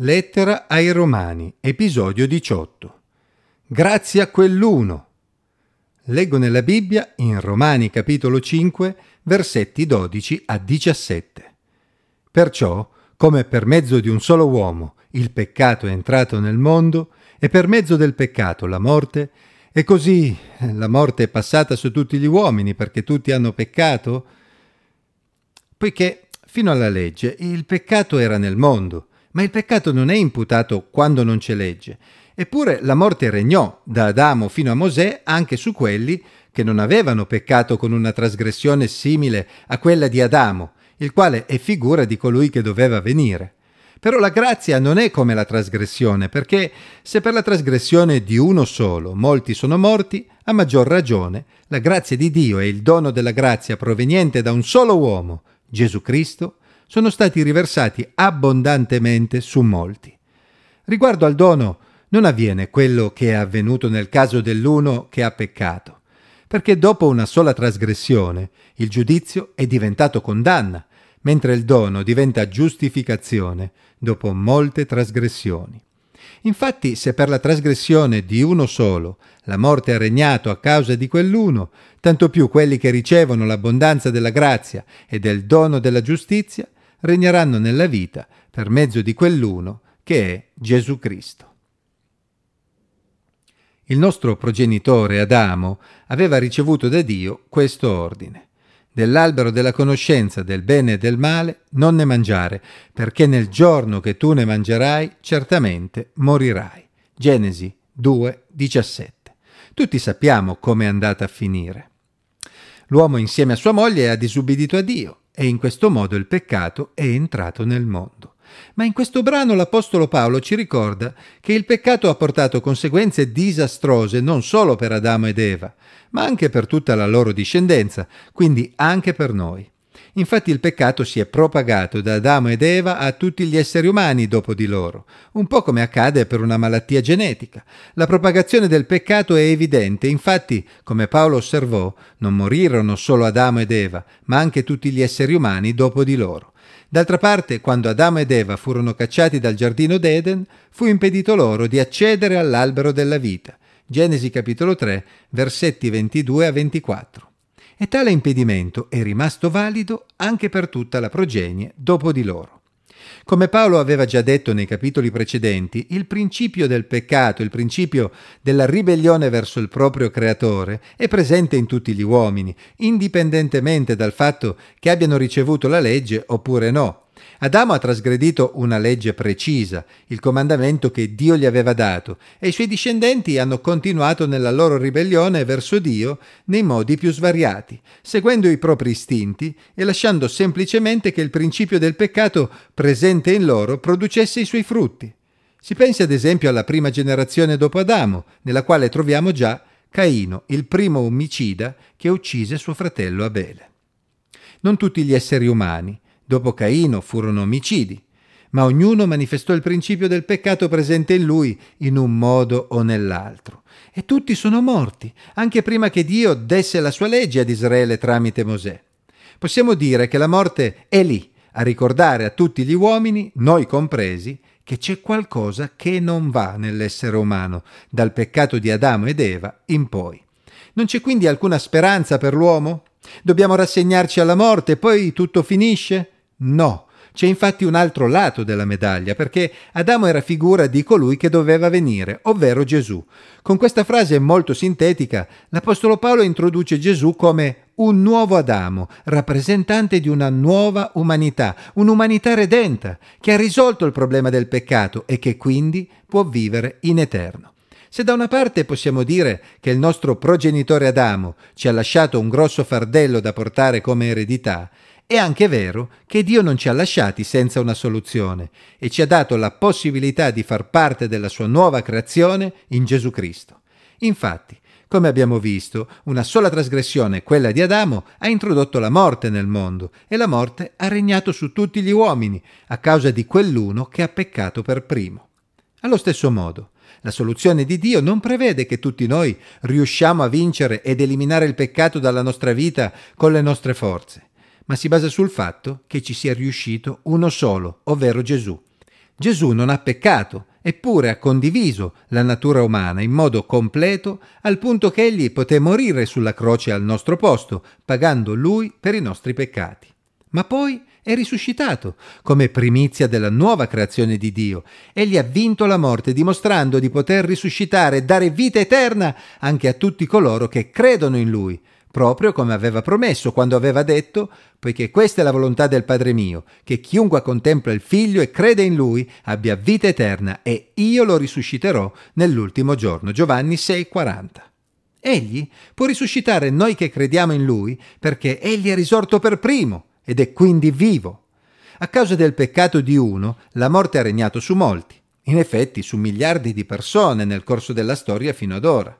Lettera ai Romani, episodio 18. Grazie a quell'uno. Leggo nella Bibbia in Romani capitolo 5, versetti 12 a 17. Perciò, come per mezzo di un solo uomo il peccato è entrato nel mondo, e per mezzo del peccato la morte, e così la morte è passata su tutti gli uomini perché tutti hanno peccato, poiché fino alla legge il peccato era nel mondo, ma il peccato non è imputato quando non c'è legge. Eppure la morte regnò da Adamo fino a Mosè anche su quelli che non avevano peccato con una trasgressione simile a quella di Adamo, il quale è figura di colui che doveva venire. Però la grazia non è come la trasgressione, perché se per la trasgressione di uno solo molti sono morti, a maggior ragione la grazia di Dio e il dono della grazia proveniente da un solo uomo, Gesù Cristo, sono stati riversati abbondantemente su molti. Riguardo al dono non avviene quello che è avvenuto nel caso dell'uno che ha peccato, perché dopo una sola trasgressione il giudizio è diventato condanna, mentre il dono diventa giustificazione dopo molte trasgressioni. Infatti, se per la trasgressione di uno solo la morte ha regnato a causa di quell'uno, tanto più quelli che ricevono l'abbondanza della grazia e del dono della giustizia regneranno nella vita per mezzo di quell'uno che è Gesù Cristo. Il nostro progenitore Adamo aveva ricevuto da Dio questo ordine dell'albero della conoscenza del bene e del male non ne mangiare, perché nel giorno che tu ne mangerai certamente morirai. Genesi 2, 17. Tutti sappiamo come è andata a finire. L'uomo insieme a sua moglie ha disubbidito a Dio e in questo modo il peccato è entrato nel mondo. Ma in questo brano l'Apostolo Paolo ci ricorda che il peccato ha portato conseguenze disastrose non solo per Adamo ed Eva, ma anche per tutta la loro discendenza, quindi anche per noi. Infatti il peccato si è propagato da Adamo ed Eva a tutti gli esseri umani dopo di loro, un po' come accade per una malattia genetica. La propagazione del peccato è evidente, infatti, come Paolo osservò, non morirono solo Adamo ed Eva, ma anche tutti gli esseri umani dopo di loro. D'altra parte, quando Adamo ed Eva furono cacciati dal giardino d'Eden, fu impedito loro di accedere all'albero della vita. Genesi capitolo 3, versetti 22 a 24. E tale impedimento è rimasto valido anche per tutta la progenie dopo di loro. Come Paolo aveva già detto nei capitoli precedenti, il principio del peccato, il principio della ribellione verso il proprio creatore è presente in tutti gli uomini, indipendentemente dal fatto che abbiano ricevuto la legge oppure no. Adamo ha trasgredito una legge precisa, il comandamento che Dio gli aveva dato, e i suoi discendenti hanno continuato nella loro ribellione verso Dio nei modi più svariati, seguendo i propri istinti e lasciando semplicemente che il principio del peccato presente in loro producesse i suoi frutti. Si pensi ad esempio alla prima generazione dopo Adamo, nella quale troviamo già Caino, il primo omicida che uccise suo fratello Abele. Non tutti gli esseri umani, Dopo Caino furono omicidi, ma ognuno manifestò il principio del peccato presente in lui in un modo o nell'altro. E tutti sono morti, anche prima che Dio desse la sua legge ad Israele tramite Mosè. Possiamo dire che la morte è lì, a ricordare a tutti gli uomini, noi compresi, che c'è qualcosa che non va nell'essere umano, dal peccato di Adamo ed Eva in poi. Non c'è quindi alcuna speranza per l'uomo? Dobbiamo rassegnarci alla morte e poi tutto finisce? No, c'è infatti un altro lato della medaglia, perché Adamo era figura di colui che doveva venire, ovvero Gesù. Con questa frase molto sintetica, l'Apostolo Paolo introduce Gesù come un nuovo Adamo, rappresentante di una nuova umanità, un'umanità redenta, che ha risolto il problema del peccato e che quindi può vivere in eterno. Se da una parte possiamo dire che il nostro progenitore Adamo ci ha lasciato un grosso fardello da portare come eredità, è anche vero che Dio non ci ha lasciati senza una soluzione e ci ha dato la possibilità di far parte della sua nuova creazione in Gesù Cristo. Infatti, come abbiamo visto, una sola trasgressione, quella di Adamo, ha introdotto la morte nel mondo e la morte ha regnato su tutti gli uomini a causa di quell'uno che ha peccato per primo. Allo stesso modo, la soluzione di Dio non prevede che tutti noi riusciamo a vincere ed eliminare il peccato dalla nostra vita con le nostre forze ma si basa sul fatto che ci sia riuscito uno solo, ovvero Gesù. Gesù non ha peccato, eppure ha condiviso la natura umana in modo completo al punto che egli poté morire sulla croce al nostro posto, pagando lui per i nostri peccati. Ma poi è risuscitato come primizia della nuova creazione di Dio. Egli ha vinto la morte dimostrando di poter risuscitare e dare vita eterna anche a tutti coloro che credono in lui proprio come aveva promesso quando aveva detto, poiché questa è la volontà del Padre mio, che chiunque contempla il Figlio e crede in Lui abbia vita eterna e io lo risusciterò nell'ultimo giorno. Giovanni 6,40. Egli può risuscitare noi che crediamo in Lui perché Egli è risorto per primo ed è quindi vivo. A causa del peccato di uno, la morte ha regnato su molti, in effetti su miliardi di persone nel corso della storia fino ad ora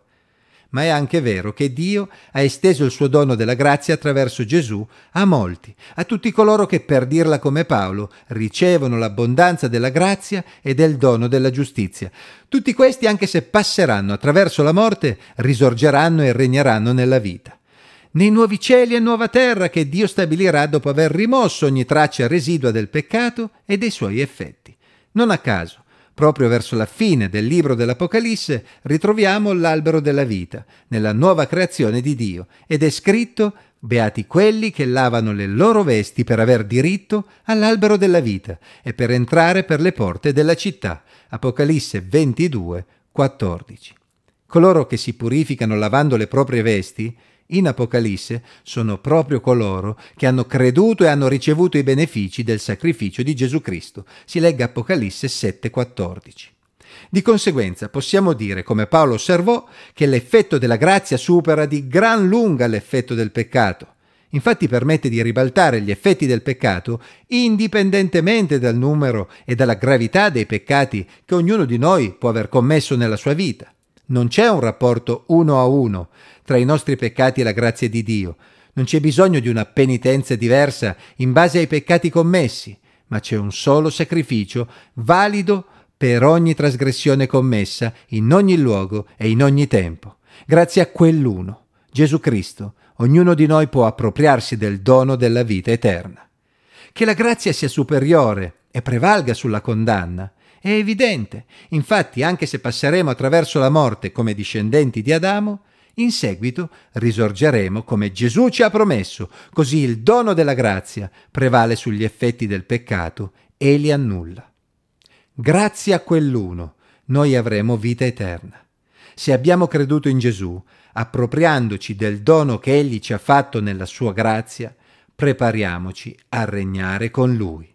ma è anche vero che Dio ha esteso il suo dono della grazia attraverso Gesù a molti, a tutti coloro che, per dirla come Paolo, ricevono l'abbondanza della grazia e del dono della giustizia. Tutti questi, anche se passeranno attraverso la morte, risorgeranno e regneranno nella vita nei nuovi cieli e nuova terra che Dio stabilirà dopo aver rimosso ogni traccia residua del peccato e dei suoi effetti. Non a caso, Proprio verso la fine del libro dell'Apocalisse ritroviamo l'albero della vita, nella nuova creazione di Dio, ed è scritto Beati quelli che lavano le loro vesti per aver diritto all'albero della vita e per entrare per le porte della città. Apocalisse 22, 14. Coloro che si purificano lavando le proprie vesti in Apocalisse sono proprio coloro che hanno creduto e hanno ricevuto i benefici del sacrificio di Gesù Cristo. Si legga Apocalisse 7:14. Di conseguenza possiamo dire, come Paolo osservò, che l'effetto della grazia supera di gran lunga l'effetto del peccato. Infatti permette di ribaltare gli effetti del peccato indipendentemente dal numero e dalla gravità dei peccati che ognuno di noi può aver commesso nella sua vita. Non c'è un rapporto uno a uno tra i nostri peccati e la grazia di Dio. Non c'è bisogno di una penitenza diversa in base ai peccati commessi, ma c'è un solo sacrificio valido per ogni trasgressione commessa, in ogni luogo e in ogni tempo. Grazie a quell'uno, Gesù Cristo, ognuno di noi può appropriarsi del dono della vita eterna. Che la grazia sia superiore e prevalga sulla condanna è evidente. Infatti, anche se passeremo attraverso la morte come discendenti di Adamo, in seguito risorgeremo come Gesù ci ha promesso, così il dono della grazia prevale sugli effetti del peccato e li annulla. Grazie a quell'uno noi avremo vita eterna. Se abbiamo creduto in Gesù, appropriandoci del dono che Egli ci ha fatto nella sua grazia, prepariamoci a regnare con Lui.